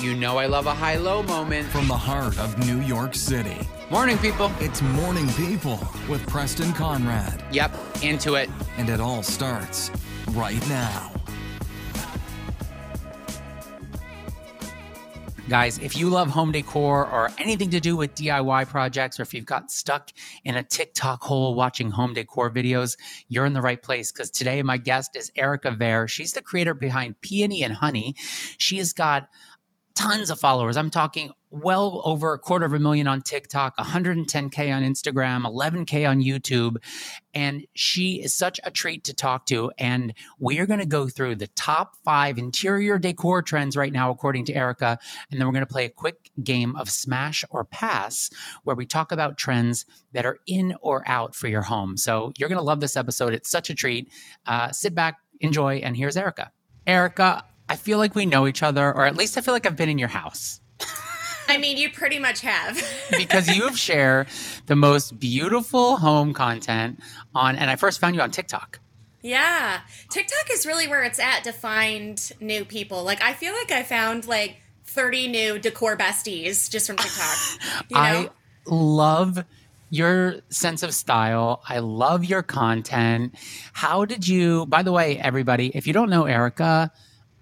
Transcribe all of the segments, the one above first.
You know I love a high low moment. From the heart of New York City, Morning, people. it's Morning People with Preston Conrad. Yep, into it. And it all starts right now. Guys, if you love home decor or anything to do with DIY projects, or if you've got stuck in a TikTok hole watching home decor videos, you're in the right place because today my guest is Erica Vare. She's the creator behind Peony and Honey. She has got tons of followers. I'm talking well over a quarter of a million on TikTok, 110K on Instagram, 11K on YouTube. And she is such a treat to talk to. And we are going to go through the top five interior decor trends right now, according to Erica. And then we're going to play a quick game of smash or pass where we talk about trends that are in or out for your home. So you're going to love this episode. It's such a treat. Uh, sit back, enjoy, and here's Erica. Erica, I feel like we know each other, or at least I feel like I've been in your house I mean, you pretty much have. because you have shared the most beautiful home content on, and I first found you on TikTok. yeah. TikTok is really where it's at to find new people. Like, I feel like I found like 30 new decor besties just from TikTok. You know? I love your sense of style. I love your content. How did you, by the way, everybody, if you don't know Erica,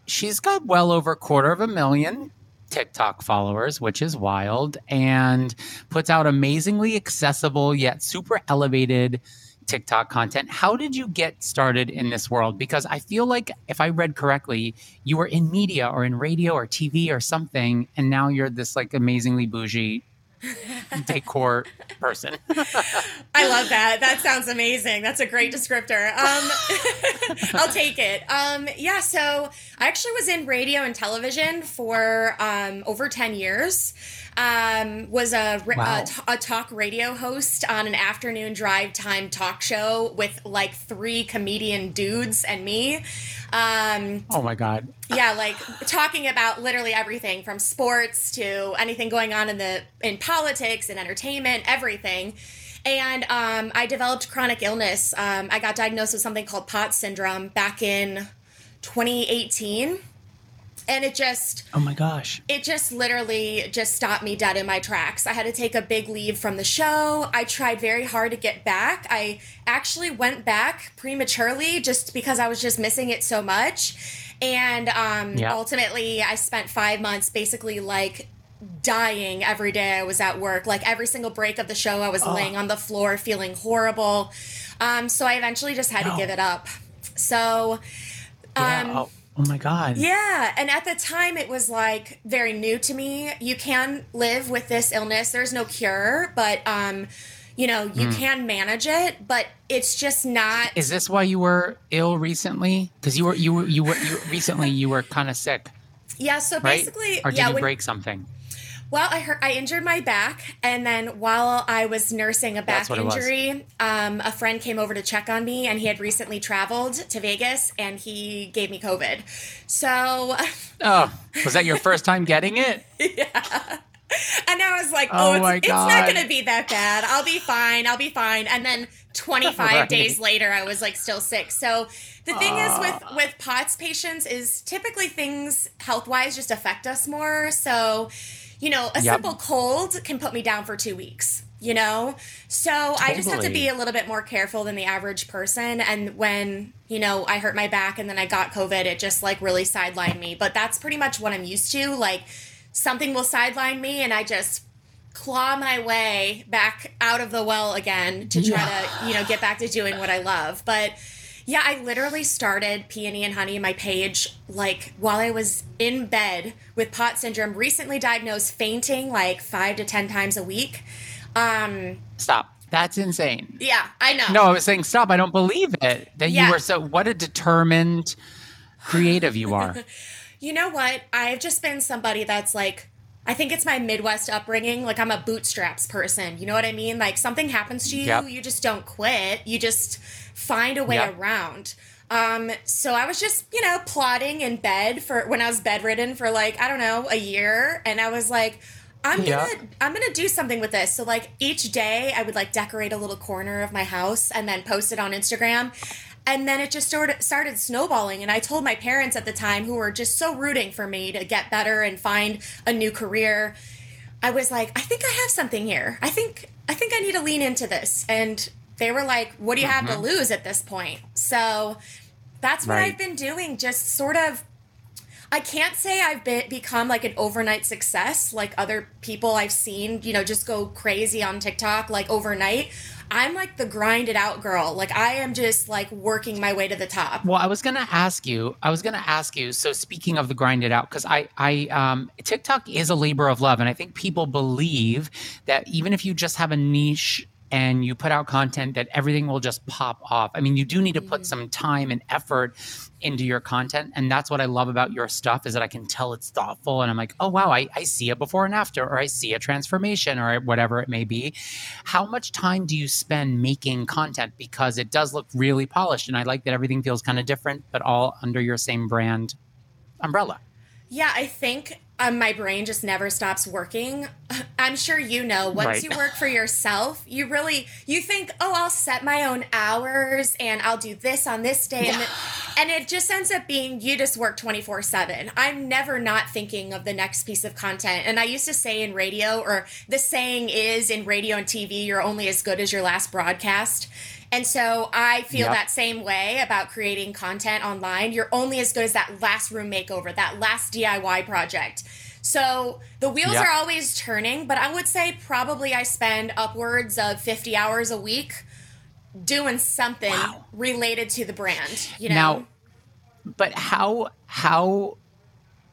she's got well over a quarter of a million TikTok followers, which is wild, and puts out amazingly accessible yet super elevated TikTok content. How did you get started in this world? Because I feel like if I read correctly, you were in media or in radio or TV or something, and now you're this like amazingly bougie decor person. I love that. That sounds amazing. That's a great descriptor. Um, I'll take it. Um, yeah, so I actually was in radio and television for um, over 10 years. Um, was a, Wow. a, a talk radio host on an afternoon drive time talk show with like three comedian dudes and me. Um, oh my God. yeah like talking about literally everything from sports to anything going on in the in politics and entertainment everything and um, i developed chronic illness um, i got diagnosed with something called POTS syndrome back in 2018 and it just Oh my gosh. it just literally just stopped me dead in my tracks. I had to take a big leave from the show. I tried very hard to get back. I actually went back prematurely just because I was just missing it so much. And um, Yeah. ultimately, I spent five months basically like dying every day I was at work. Like every single break of the show, I was laying on the floor feeling horrible. Um, so I eventually just had No. to give it up. So. Yeah. Um, oh, oh my God. yeah, and at the time it was like very new to me. You can live with this illness. There's no cure, but um you know, you can manage it, but it's just not Is this why you were ill recently? Because you were you were you were you, recently you were kind of sick, Yeah, so right? basically or did yeah, you when- break something? Well, I hurt, I injured my back, and then while I was nursing a back That's what it was. injury, um, a friend came over to check on me, and he had recently traveled to Vegas, and he gave me COVID. So, Oh, was that your first time getting it? Yeah. And I was like, Oh "Oh, it's, it's not going to be that bad. I'll be fine. I'll be fine." And then 25 Right. days later, I was like still sick. So the thing is Ah. with with POTS patients is typically things health wise just affect us more. So, you know, a Yep. simple cold can put me down for two weeks. You know, so I just have to be a little bit more careful than the average person. And when you know I hurt my back and then I got COVID, it just like really sidelined me. But that's pretty much what I'm used to. Like something will sideline me, and I just claw my way back out of the well again to try to you know get back to doing what I love. But yeah, I literally started Peony and Honey, my page, like while I was in bed with POTS syndrome, recently diagnosed, fainting like five to ten times a week. Um, Stop. That's insane. yeah, I know. No, I was saying stop. I don't believe it. That Yeah. you were so. What a determined, creative you are. You know what? I've just been somebody that's like, I think it's my Midwest upbringing. Like, I'm a bootstraps person. You know what I mean? Like, something happens to you, Yep. you just don't quit. You just find a way Yep. around. Um, so I was just, you know, plotting in bed for when I was bedridden for like, I don't know, a year. And I was like, I'm Yeah. gonna I'm gonna do something with this. So like each day I would like decorate a little corner of my house and then post it on Instagram. And then it just started started snowballing and I told my parents at the time who were just so rooting for me to get better and find a new career. I was like, I think I have something here. I think I think I need to lean into this. And they were like, what do you have to mm-hmm. lose at this point? So that's what Right. I've been doing, just sort of I can't say I've been, become like an overnight success like other people I've seen, you know, just go crazy on TikTok like overnight. I'm like the grind it out girl. Like I am just like working my way to the top. Well, I was gonna ask you. I was gonna ask you. So speaking of the grind it out, because I, I, um, TikTok is a labor of love, and I think people believe that even if you just have a niche and you put out content, that everything will just pop off. I mean, you do need to put mm-hmm. some time and effort into your content, and that's what I love about your stuff is that I can tell it's thoughtful, and I'm like, oh wow, I, I see a before and after, or I see a transformation, or whatever it may be. How much time do you spend making content? Because it does look really polished, and I like that everything feels kind of different, but all under your same brand umbrella. Yeah, I think um, my brain just never stops working. I'm sure you know once Right. you work for yourself, you really you think, "Oh, I'll set my own hours and I'll do this on this day." And, and it just ends up being you just work 24/7. I'm never not thinking of the next piece of content. And I used to say in radio or the saying is in radio and TV, you're only as good as your last broadcast. And so I feel Yep. that same way about creating content online. You're only as good as that last room makeover, that last DIY project. So the wheels Yep. are always turning, but I would say probably I spend upwards of 50 hours a week doing something Wow. related to the brand. You know? Now, but how how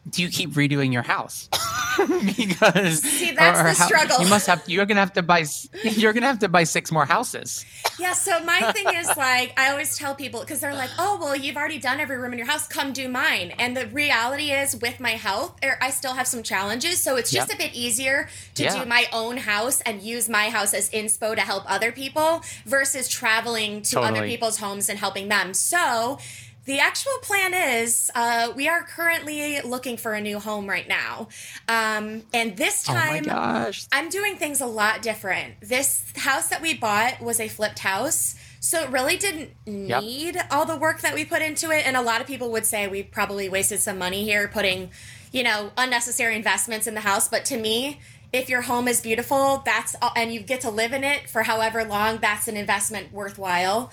do you keep redoing your house? because See, that's the struggle. You must have. You're gonna have to buy. You're gonna have to buy six more houses. Yeah, so my thing is like I always tell people because they're like, "Oh, well, you've already done every room in your house. Come do mine." And the reality is, with my health, er, I still have some challenges, so it's just Yep. a bit easier to Yeah. do my own house and use my house as inspo to help other people versus traveling to other people's homes and helping them. So. The actual plan is uh, we are currently looking for a new home right now. Um, and this Oh my time, gosh! I'm doing things a lot different. This house that we bought was a flipped house. So it really didn't Yep. need all the work that we put into it. And a lot of people would say we probably wasted some money here putting, you know, unnecessary investments in the house. But to me, if your home is beautiful, that's all, and you get to live in it for however long, that's an investment worthwhile.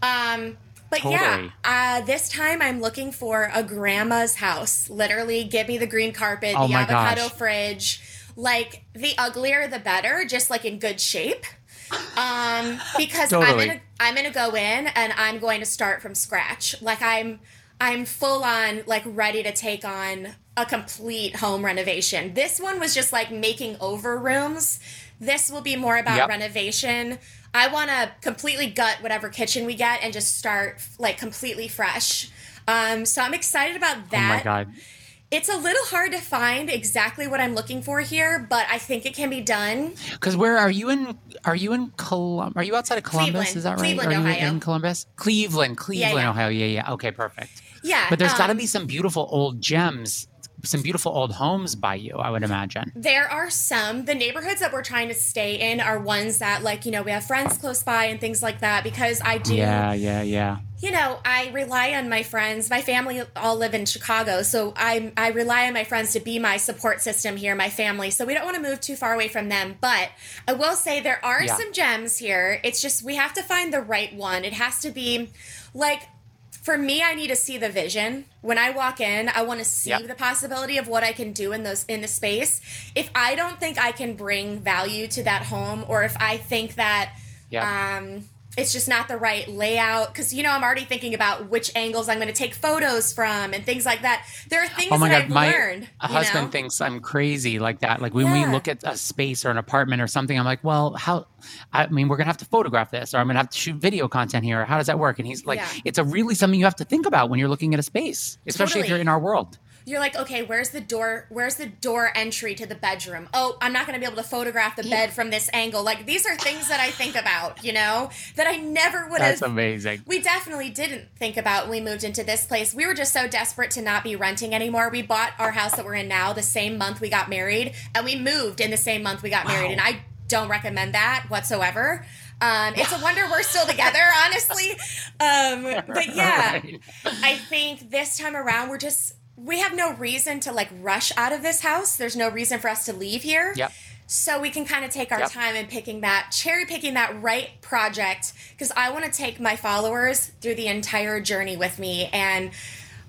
Um, but yeah, uh, this time I'm looking for a grandma's house. Literally, give me the green carpet, Oh the avocado gosh. fridge. Like the uglier the better, just like in good shape. Um, because I'm gonna I'm gonna go in and I'm going to start from scratch. Like I'm I'm full on like ready to take on a complete home renovation. This one was just like making over rooms. This will be more about Yep. renovation. I want to completely gut whatever kitchen we get and just start like completely fresh. Um, so I'm excited about that. Oh my god! It's a little hard to find exactly what I'm looking for here, but I think it can be done. Because where are you in? Are you in Colum? Are you outside of Columbus? Cleveland. Is that right? Cleveland, are you Ohio. in Columbus? Cleveland, Cleveland, yeah. Ohio. Yeah, yeah. Okay, perfect. Yeah, But there's got to um, be some beautiful old gems, some beautiful old homes by you. I would imagine. There are some. The neighborhoods that we're trying to stay in are ones that, like, you know, we have friends close by and things like that because I do, Yeah, yeah, yeah. you know, I rely on my friends. My family all live in Chicago, so I I rely on my friends to be my support system here, my family. So we don't want to move too far away from them. But I will say there are Yeah. some gems here. It's just we have to find the right one. It has to be like for me, I need to see the vision. When I walk in, I want to see Yep. the possibility of what I can do in those in the space. If I don't think I can bring value to that home, or if I think that Yeah. um, it's just not the right layout, because you know I'm already thinking about which angles I'm going to take photos from and things like that. There are things Oh my that god, I've my learned. husband know? thinks I'm crazy like that. Like when we look at a space or an apartment or something, I'm like, well, how? I mean, we're gonna have to photograph this, or I'm gonna have to shoot video content here. Or how does that work? And he's like, Yeah. it's a really something you have to think about when you're looking at a space, especially if you're in our world. You're like, okay, where's the door? Where's the door entry to the bedroom? Oh, I'm not going to be able to photograph the bed from this angle. Like these are things that I think about, you know, that I never would That's have. That's amazing. We definitely didn't think about when we moved into this place. We were just so desperate to not be renting anymore. We bought our house that we're in now the same month we got married, and we moved in the same month we got married. And I don't recommend that whatsoever. Um, it's a wonder we're still together, honestly. Um, but yeah, Right. I think this time around we're just we have no reason to like rush out of this house. There's no reason for us to leave here. Yep. So we can kind of take our Yep. time in picking that cherry picking that right project because I want to take my followers through the entire journey with me and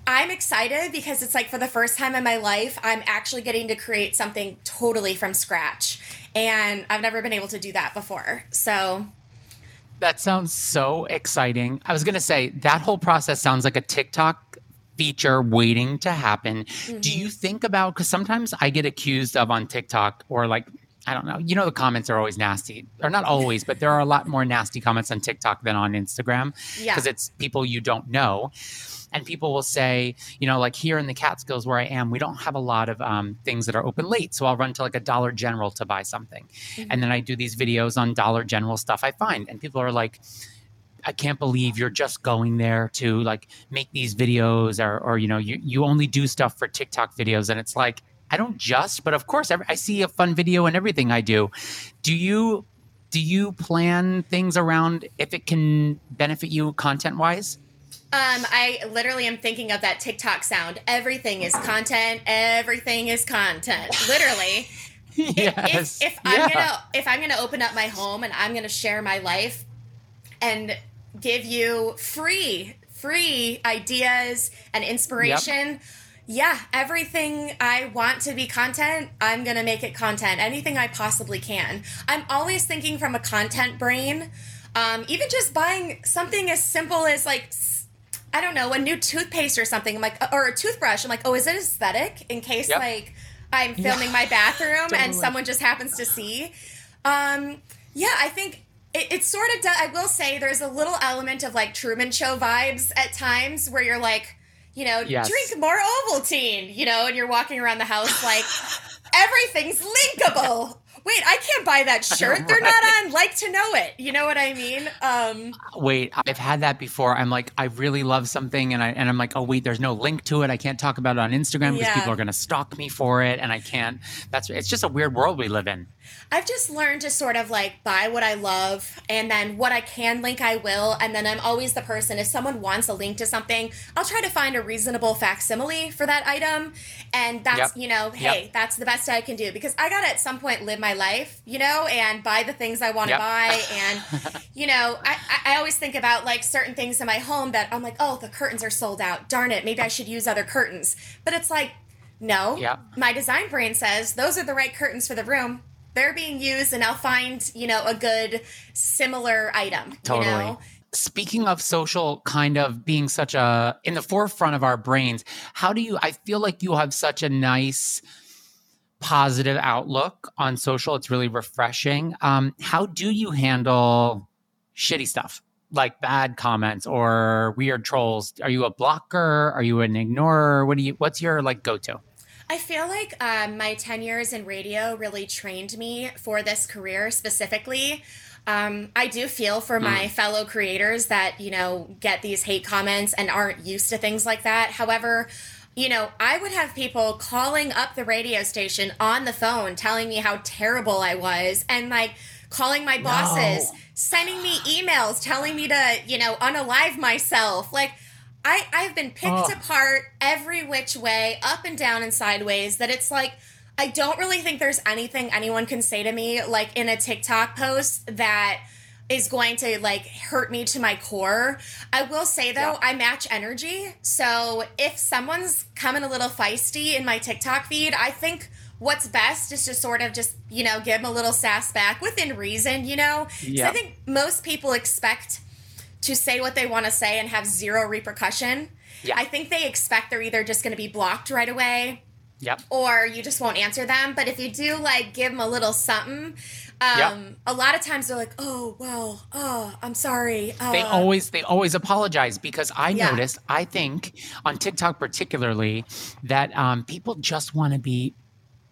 I'm excited because it's like for the first time in my life I'm actually getting to create something totally from scratch and I've never been able to do that before. So That sounds so exciting. I was going to say that whole process sounds like a TikTok feature waiting to happen. Do you think about cuz sometimes I get accused of on TikTok or like I don't know. You know the comments are always nasty. Or not always, but there are a lot more nasty comments on TikTok than on Instagram Yeah. because it's people you don't know. And people will say, you know, like here in the Catskills where I am, we don't have a lot of um, things that are open late. So I'll run to like a Dollar General to buy something. And then I do these videos on Dollar General stuff I find. And people are like, I can't believe you're just going there to like make these videos or, or you know, you, you only do stuff for TikTok videos. And it's like, I don't just, but of course, I see a fun video in everything I do. Do you do you plan things around if it can benefit you content wise? Um, I literally am thinking of that TikTok sound. Everything is content. Everything is content. Literally. yes. If, if I'm gonna if I'm gonna open up my home and I'm gonna share my life and give you free free ideas and inspiration. Yeah, everything I want to be content, I'm going to make it content. Anything I possibly can. I'm always thinking from a content brain. Um, even just buying something as simple as like I don't know, a new toothpaste or something. I'm like, or a toothbrush. I'm like, oh, is it aesthetic? In case Yep. like I'm filming my bathroom and someone just happens to see. Um, yeah, I think it, it sort of does. I will say there's a little element of like Truman Show vibes at times where you're like, you know, Yes. drink more Ovaltine, you know, and you're walking around the house like everything's linkable. Wait, I can't buy that shirt. They're not on LIKEtoKNOW.it. You know what I mean? Um, wait, I've had that before. I'm like, I really love something, and I and I'm like, oh wait, there's no link to it. I can't talk about it on Instagram because Yeah. people are going to stalk me for it, and I can't. That's it's just a weird world we live in. I've just learned to sort of like buy what I love and then what I can link, I will. And then I'm always the person, if someone wants a link to something, I'll try to find a reasonable facsimile for that item. And that's, Yep. you know, hey, Yep. that's the best I can do because I got to at some point live my life, you know, and buy the things I want to Yep. buy. And, you know, I, I- I always think about like certain things in my home that I'm like, oh, the curtains are sold out. Darn it, maybe I should use other curtains. But it's like, no. Yep. My design brain says those are the right curtains for the room. They're being used, and I'll find you know a good similar item. Totally. You know? Speaking of social kind of being such a in the forefront of our brains, how do you I feel like you have such a nice positive outlook on social. It's really refreshing. Um, how do you handle shitty stuff? Like bad comments or weird trolls. Are you a blocker? Are you an ignorer? What do you what's your like go to? I feel like um, my 10 years in radio really trained me for this career specifically. Um, I do feel for my fellow creators that, you know, get these hate comments and aren't used to things like that. However, you know, I would have people calling up the radio station on the phone telling me how terrible I was and like calling my bosses, sending me emails telling me to, you know, unalive myself. Like, I, I've been picked Ugh. apart every which way, up and down and sideways, that it's like, I don't really think there's anything anyone can say to me, like in a TikTok post, that is going to like hurt me to my core. I will say though, Yeah. I match energy. So if someone's coming a little feisty in my TikTok feed, I think what's best is to sort of just, you know, give them a little sass back within reason, you know? Yeah. I think most people expect to say what they want to say and have zero repercussion. Yeah. I think they expect they're either just going to be blocked right away Yep. or you just won't answer them. But if you do like give them a little something, um, Yep. a lot of times they're like, "Oh well, oh I'm sorry." Uh, they always they always apologize because I Yeah. noticed I think on TikTok particularly that um, people just want to be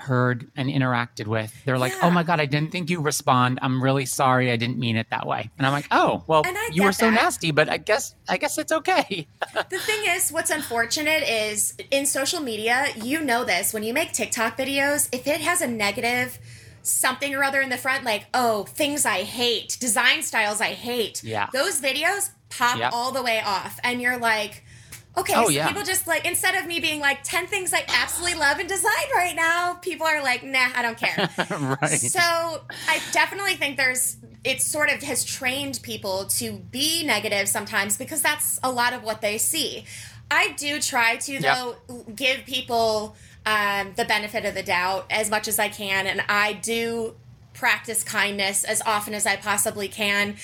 heard and interacted with. They're like, oh Yeah. "Oh my god, I didn't think you respond. I'm really sorry. I didn't mean it that way." And I'm like, "Oh, well, you were get so that. nasty, but I guess I guess it's okay." The thing is, what's unfortunate is in social media, you know this when you make TikTok videos, if it has a negative something or other in the front, like, oh, things I hate, design styles I hate. Yeah. Those videos pop Yep. all the way off. And you're like, okay, Oh, so yeah. people just like, instead of me being like 10 things I absolutely love in design right now, people are like, nah, I don't care. right. So I definitely think there's it sort of has trained people to be negative sometimes because that's a lot of what they see. I do try to Yep. though give people um, the benefit of the doubt as much as I can, and I do practice kindness as often as I possibly can.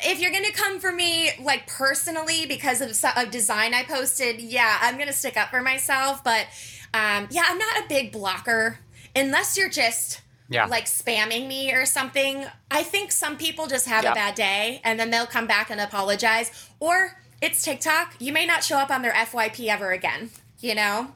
If you're gonna come for me, like personally, because of a design I posted, yeah, I'm gonna stick up for myself. But um, yeah, I'm not a big blocker unless you're just Yeah. like spamming me or something. I think some people just have Yep. a bad day and then they'll come back and apologize. Or it's TikTok. You may not show up on their FYP ever again, you know?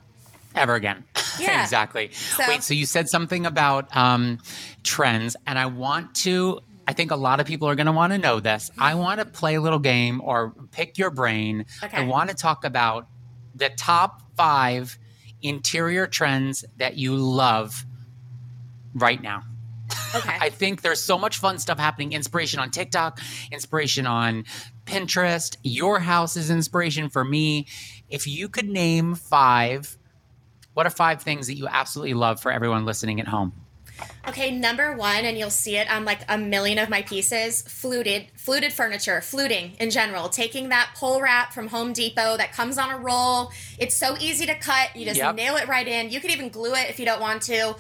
ever again. Yeah. exactly. So- Wait, so you said something about um, trends, and I want to. I think a lot of people are going to want to know this. I mm-hmm. want to play a little game or pick your brain. Okay. I want to talk about the top five interior trends that you love right now. Okay. I think there's so much fun stuff happening. Inspiration on TikTok, inspiration on Pinterest. Your house is inspiration for me. If you could name five, what are five things that you absolutely love for everyone listening at home? Okay, number one, and you'll see it on like a million of my pieces fluted, fluted furniture, fluting in general. Taking that pole wrap from Home Depot that comes on a roll. It's so easy to cut. You just Yep. nail it right in. You could even glue it if you don't want to.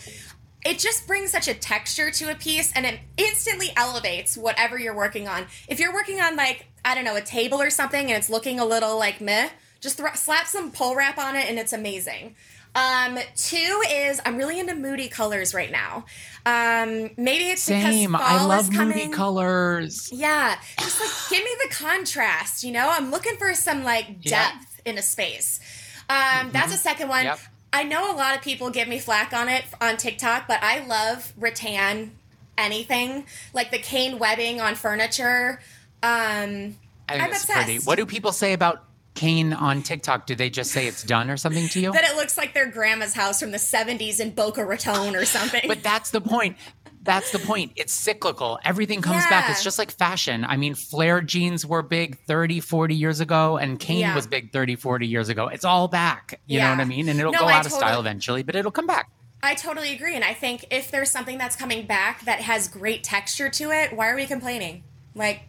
It just brings such a texture to a piece and it instantly elevates whatever you're working on. If you're working on like, I don't know, a table or something and it's looking a little like meh, just thro- slap some pole wrap on it and it's amazing. Um, two is I'm really into moody colors right now. Um, maybe it's Same. because I love is moody colors. Yeah, just like give me the contrast. You know, I'm looking for some like Yeah. depth in a space. Um, That's a second one. Yep. I know a lot of people give me flack on it on TikTok, but I love rattan anything like the cane webbing on furniture. Um, I think I'm it's pretty. obsessed. What do people say about cane on TikTok? Do they just say it's done or something to you? that it looks like their grandma's house from the 70s in Boca Raton or something. But that's the point. That's the point. It's cyclical. Everything comes back. It's just like fashion. I mean, flare jeans were big 30, 40 years ago, and cane Yeah. was big 30, 40 years ago. It's all back. You know what I mean? And it'll No, go I out of style eventually, but it'll come back. I totally agree. And I think if there's something that's coming back that has great texture to it, why are we complaining? Like,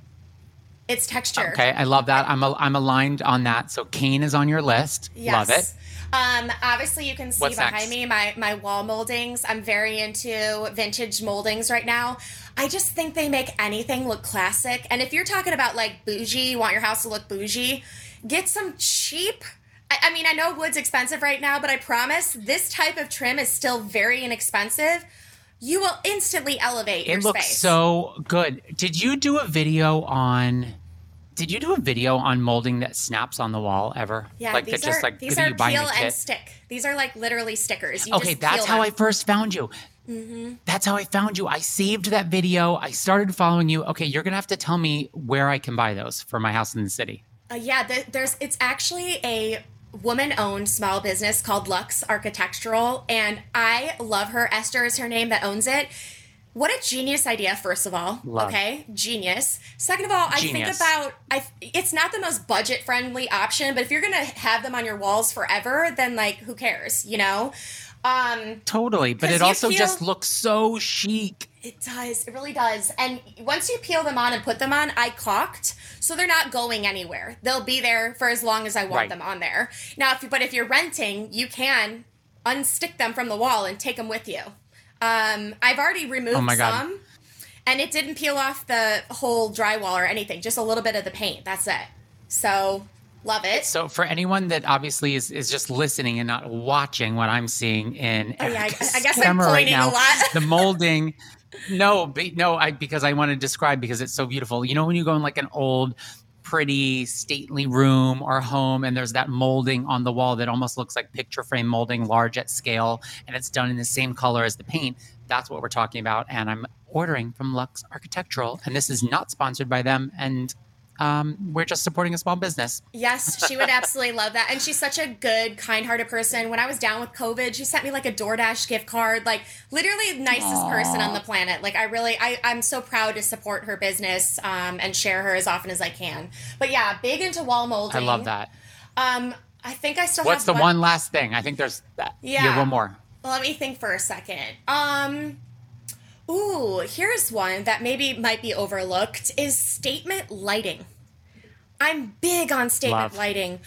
it's texture. Okay, I love that. I'm a, I'm aligned on that. So cane is on your list. Love it. Um, obviously, you can see What's behind next? me my my wall moldings. I'm very into vintage moldings right now. I just think they make anything look classic. And if you're talking about like bougie, you want your house to look bougie, get some cheap. I, I mean, I know wood's expensive right now, but I promise this type of trim is still very inexpensive. You will instantly elevate your It looks space. so good. Did you do a video on? Did you do a video on molding that snaps on the wall ever? yeah, like these that just are like these are you peel and stick. These are like literally stickers. You Okay, that's how I first found you. Mm-hmm. That's how I found you. I saved that video. I started following you. Okay, you're gonna have to tell me where I can buy those for my house in the city. Uh, yeah, th- there's. It's actually a woman-owned small business called Lux Architectural, and I love her. Esther is her name that owns it. What a genius idea! First of all, Love. okay, genius. Second of all, I think about I. It's not the most budget-friendly option, but if you're gonna have them on your walls forever, then like, who cares? You know. Um, Totally, but it also feel- just looks so chic. It does. It really does. And once you peel them on and put them on, I caulked, so they're not going anywhere. They'll be there for as long as I want Right. them on there. Now, if you, but if you're renting, you can unstick them from the wall and take them with you. Um, I've already removed Oh some, and it didn't peel off the whole drywall or anything. Just a little bit of the paint. That's it. So love it. So for anyone that obviously is, is just listening and not watching what I'm seeing in Oh, yeah, I- I guess I'm right pointing a now, lot. the molding. No, be, no, I because I want to describe because it's so beautiful. You know when you go in like an old, pretty, stately room or home, and there's that molding on the wall that almost looks like picture frame molding, large at scale, and it's done in the same color as the paint. That's what we're talking about, and I'm ordering from Lux Architectural, and this is not sponsored by them, and um, we're just supporting a small business. Yes, she would absolutely love that. And she's such a good, kind hearted person. When I was down with COVID, she sent me like a DoorDash gift card, like literally nicest Aww. person on the planet. Like I really, I, I'm so proud to support her business um, and share her as often as I can. But yeah, big into wall molding. I love that. Um, I think I still have What's the one, one last thing? I think there's that. Yeah. one more. Well, let me think for a second. Um, ooh, here's one that maybe might be overlooked is statement lighting. I'm big on statement Love. lighting.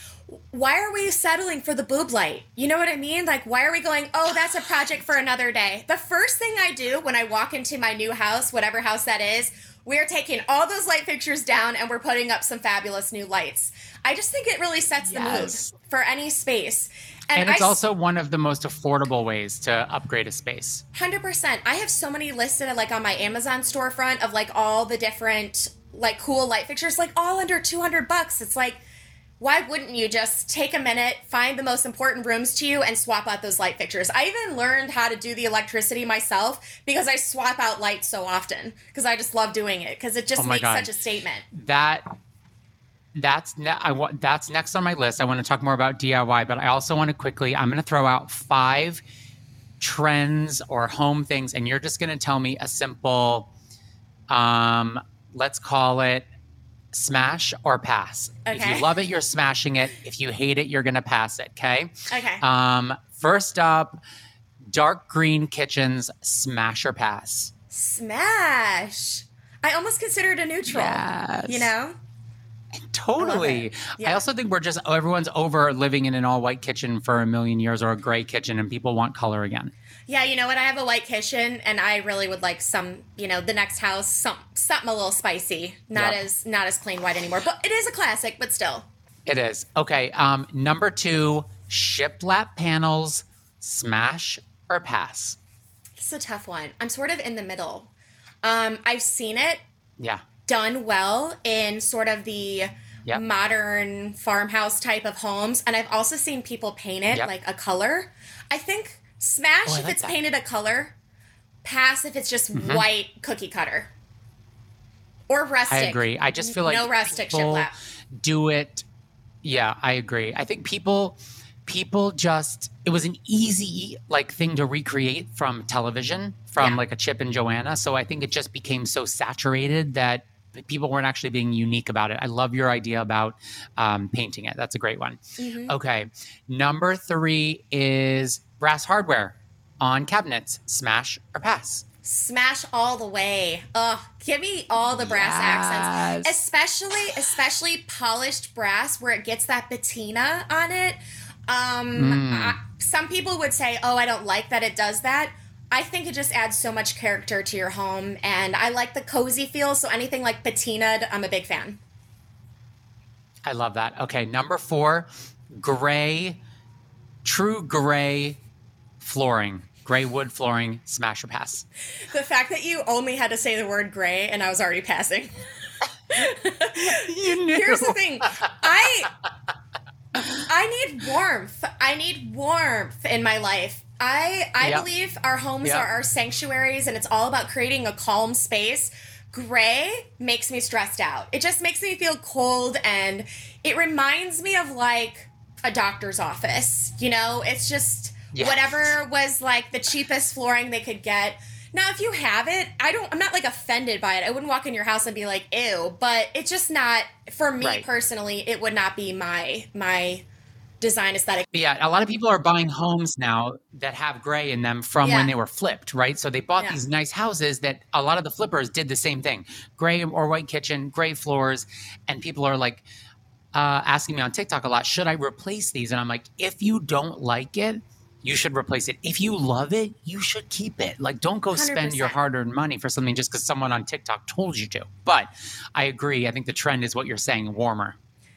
Why are we settling for the boob light? You know what I mean? Like, why are we going, oh, that's a project for another day? The first thing I do when I walk into my new house, whatever house that is, we're taking all those light fixtures down and we're putting up some fabulous new lights. I just think it really sets the mood for any space. And, and it's I, also one of the most affordable ways to upgrade a space. 100%. I have so many listed like on my Amazon storefront of like all the different like cool light fixtures like all under 200 bucks. It's like why wouldn't you just take a minute, find the most important rooms to you, and swap out those light fixtures? I even learned how to do the electricity myself because I swap out lights so often because I just love doing it because it just oh makes God. such a statement. That that's ne- I want that's next on my list. I want to talk more about DIY, but I also want to quickly. I'm going to throw out five trends or home things, and you're just going to tell me a simple, um, let's call it smash or pass. Okay. If you love it, you're smashing it. If you hate it, you're going to pass it. Okay. Okay. Um, first up, dark green kitchens, smash or pass. Smash. I almost consider it a neutral. Yes. You know. Totally. I, yeah. I, also think we're just everyone's over living in an all white kitchen for a million years or a gray kitchen, and people want color again. Yeah, you know what? I have a white kitchen, and I really would like some. You know, the next house, some something a little spicy, not yep. as not as plain white anymore. But it is a classic, but still. It is okay. Um, number two, shiplap panels, smash or pass. It's a tough one. I'm sort of in the middle. Um, I've seen it. Yeah done well in sort of the yep. modern farmhouse type of homes. And I've also seen people paint it yep. like a color. I think smash oh, if like it's that. painted a color, pass if it's just mm-hmm. white cookie cutter. Or rustic. I agree. I just feel like no rustic shiplap. Do it. Yeah, I agree. I think people people just it was an easy like thing to recreate from television from yeah. like a Chip and Joanna so i think it just became so saturated that people weren't actually being unique about it. I love your idea about um, painting it. That's a great one. Mm-hmm. Okay. Number three is brass hardware on cabinets. Smash or pass? Smash all the way. Ugh, give me all the brass yes. accents, especially especially polished brass where it gets that patina on it. Um, mm. I, some people would say, "Oh, I don't like that it does that." I think it just adds so much character to your home, and I like the cozy feel. So anything like patinaed, I'm a big fan. I love that. Okay, number four, gray, true gray flooring, gray wood flooring, smash or pass. The fact that you only had to say the word gray, and I was already passing. you knew. Here's the thing, I. I need warmth. I need warmth in my life. I I yep. believe our homes yep. are our sanctuaries and it's all about creating a calm space. Gray makes me stressed out. It just makes me feel cold and it reminds me of like a doctor's office. You know, it's just yes. whatever was like the cheapest flooring they could get. Now, if you have it, I don't. I'm not like offended by it. I wouldn't walk in your house and be like, "Ew," but it's just not for me right. personally. It would not be my my design aesthetic. Yeah, a lot of people are buying homes now that have gray in them from yeah. when they were flipped, right? So they bought yeah. these nice houses that a lot of the flippers did the same thing gray or white kitchen, gray floors. And people are like uh, asking me on TikTok a lot, should I replace these? And I'm like, if you don't like it, you should replace it. If you love it, you should keep it. Like, don't go 100%. spend your hard earned money for something just because someone on TikTok told you to. But I agree. I think the trend is what you're saying warmer.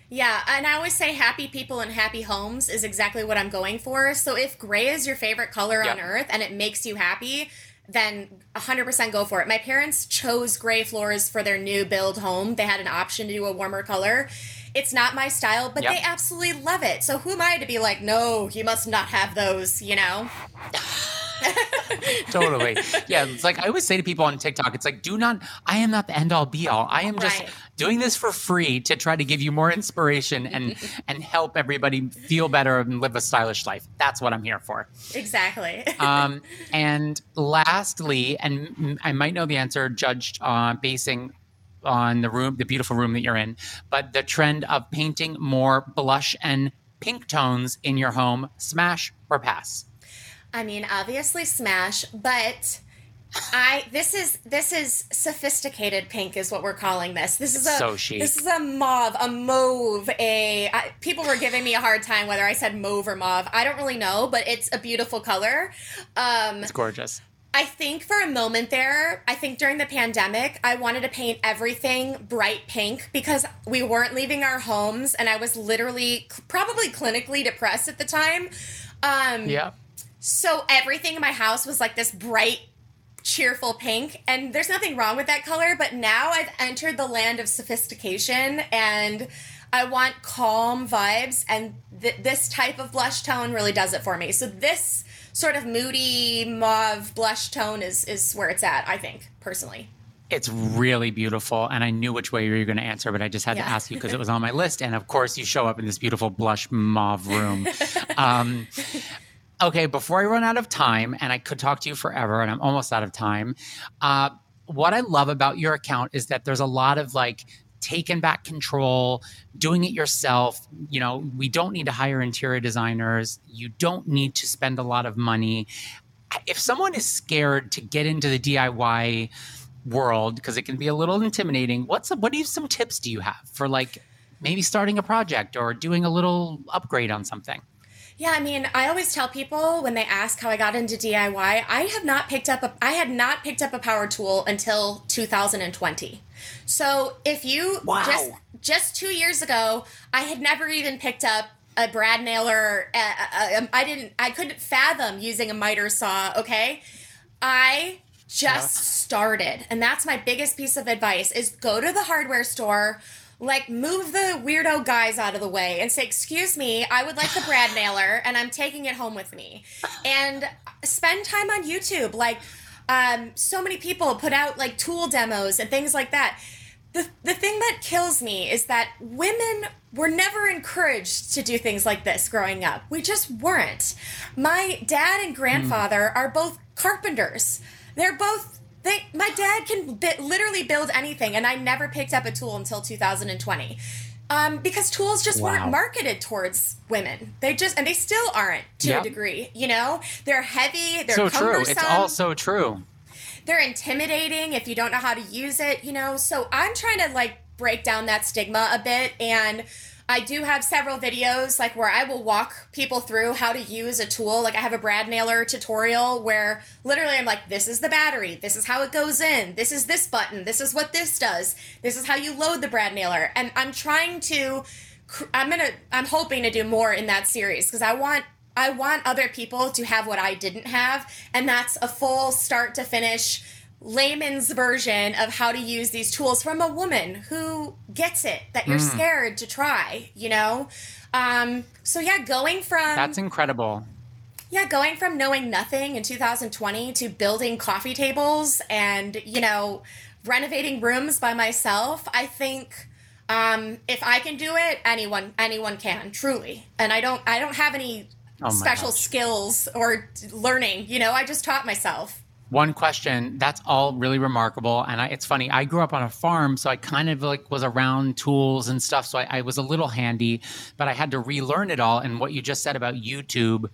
Yeah, and I always say happy people and happy homes is exactly what I'm going for. So if gray is your favorite color yep. on earth and it makes you happy, then 100% go for it. My parents chose gray floors for their new build home. They had an option to do a warmer color. It's not my style, but yep. they absolutely love it. So who am I to be like, no, you must not have those, you know? totally. Yeah, it's like I always say to people on TikTok, it's like, do not. I am not the end all be all. I am just Right. doing this for free to try to give you more inspiration and and help everybody feel better and live a stylish life. That's what I'm here for. exactly. Um, and lastly, and I might know the answer, judged on basing on the room, the beautiful room that you're in, but the trend of painting more blush and pink tones in your home, smash or pass? I mean, obviously smash, but I this is this is sophisticated pink is what we're calling this. This is a So this is a mauve, a mauve. A I, people were giving me a hard time whether I said mauve or mauve. I don't really know, but it's a beautiful color. Um, It's gorgeous. I think for a moment there, I think during the pandemic, I wanted to paint everything bright pink because we weren't leaving our homes and I was literally probably clinically depressed at the time. Um, Yeah. so everything in my house was like this bright, cheerful pink. And there's nothing wrong with that color, but now I've entered the land of sophistication and I want calm vibes. And th- this type of blush tone really does it for me. So this sort of moody mauve blush tone is, is where it's at, I think, personally. It's really beautiful. And I knew which way you were going to answer, but I just had to ask you because it was on my list. And of course, you show up in this beautiful blush mauve room. um, okay, before I run out of time, and I could talk to you forever, and I'm almost out of time. Uh, what I love about your account is that there's a lot of like, taking back control, doing it yourself. You know, we don't need to hire interior designers. You don't need to spend a lot of money. If someone is scared to get into the DIY world because it can be a little intimidating, what's what do some tips do you have for like maybe starting a project or doing a little upgrade on something? Yeah, I mean, I always tell people when they ask how I got into DIY, I have not picked up a I had not picked up a power tool until 2020. So, if you Wow. just just 2 years ago, I had never even picked up a brad nailer. Uh, uh, I didn't I couldn't fathom using a miter saw, okay? I just started. And that's my biggest piece of advice is go to the hardware store, like move the weirdo guys out of the way and say, "Excuse me, I would like the brad nailer and I'm taking it home with me." And spend time on YouTube. Like um, so many people put out like tool demos and things like that. The, the thing that kills me is that women were never encouraged to do things like this growing up. We just weren't. My dad and grandfather are both carpenters. They're both they my dad can bi- literally build anything and I never picked up a tool until 2020. Um, because tools just Wow. weren't marketed towards women. They just and they still aren't to Yep. a degree, you know? They're heavy, they're so true. cumbersome It's all so true. they're intimidating if you don't know how to use it, you know. So I'm trying to like break down that stigma a bit and I do have several videos like where I will walk people through how to use a tool. Like I have a brad nailer tutorial where literally I'm like this is the battery, this is how it goes in, this is this button, this is what this does. This is how you load the brad nailer. And I'm trying to I'm to I'm hoping to do more in that series because I want I want other people to have what I didn't have, and that's a full start to finish layman's version of how to use these tools from a woman who gets it that you're scared to try, you know? Um, so yeah, going from That's incredible. yeah, going from knowing nothing in 2020 to building coffee tables and, you know, renovating rooms by myself, I think um, if I can do it, anyone anyone can, truly. And I don't I don't have any Oh special gosh. skills or learning, you know, I just taught myself. One question. That's all really remarkable. And I, it's funny. I grew up on a farm, so I kind of like was around tools and stuff. So I, I was a little handy, but I had to relearn it all. And what you just said about YouTube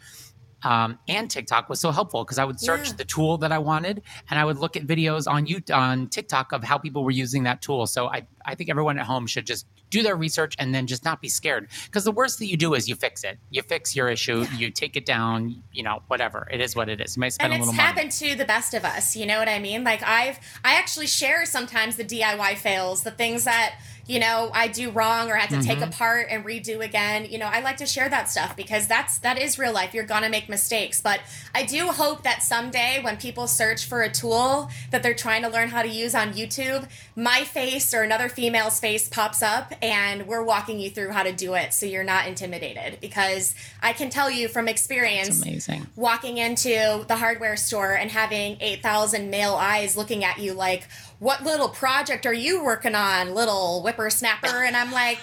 um, and TikTok was so helpful because I would search Yeah. the tool that I wanted, and I would look at videos on you on TikTok of how people were using that tool. So I, I think everyone at home should just do their research and then just not be scared. Because the worst that you do is you fix it. You fix your issue. You take it down. You know, whatever it is, what it is. You might spend and a little money. And it's happened to the best of us you know what i mean like i've i actually share sometimes the diy fails the things that you know, I do wrong or had to mm-hmm. take apart and redo again. You know, I like to share that stuff because that's that is real life. You're gonna make mistakes. But I do hope that someday when people search for a tool that they're trying to learn how to use on YouTube, my face or another female's face pops up and we're walking you through how to do it so you're not intimidated. Because I can tell you from experience amazing. walking into the hardware store and having eight thousand male eyes looking at you like what little project are you working on, little whippersnapper? And I'm like,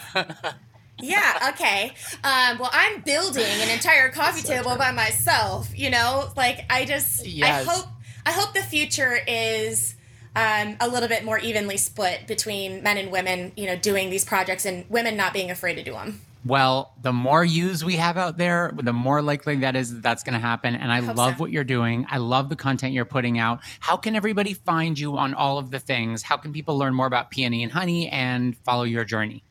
yeah, okay. Um, well, I'm building an entire coffee so table true. by myself. You know, like I just, yes. I hope, I hope the future is um, a little bit more evenly split between men and women. You know, doing these projects and women not being afraid to do them. Well, the more use we have out there, the more likely that is that that's going to happen. And I Hope love so. what you're doing. I love the content you're putting out. How can everybody find you on all of the things? How can people learn more about Peony and Honey and follow your journey?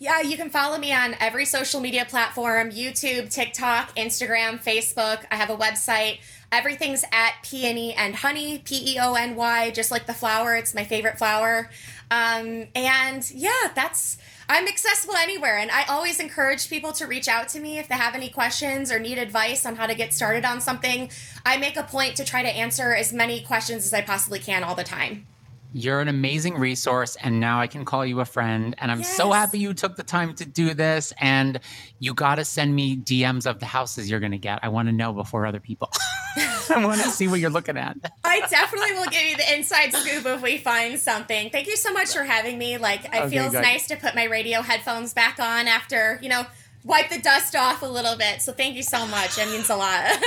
Yeah, you can follow me on every social media platform YouTube, TikTok, Instagram, Facebook. I have a website. Everything's at Peony and Honey, P E O N Y, just like the flower. It's my favorite flower. Um, and yeah, that's I'm accessible anywhere. And I always encourage people to reach out to me if they have any questions or need advice on how to get started on something. I make a point to try to answer as many questions as I possibly can all the time. You're an amazing resource, and now I can call you a friend. And I'm yes. so happy you took the time to do this. And you got to send me DMs of the houses you're going to get. I want to know before other people. I want to see what you're looking at. I definitely will give you the inside scoop if we find something. Thank you so much for having me. Like, it okay, feels good. nice to put my radio headphones back on after, you know, wipe the dust off a little bit. So thank you so much. It means a lot.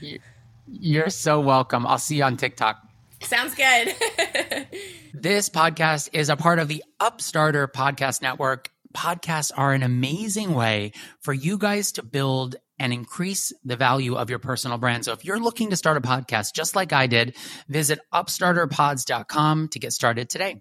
You're so welcome. I'll see you on TikTok. Sounds good. this podcast is a part of the Upstarter Podcast Network. Podcasts are an amazing way for you guys to build and increase the value of your personal brand. So if you're looking to start a podcast just like I did, visit upstarterpods.com to get started today.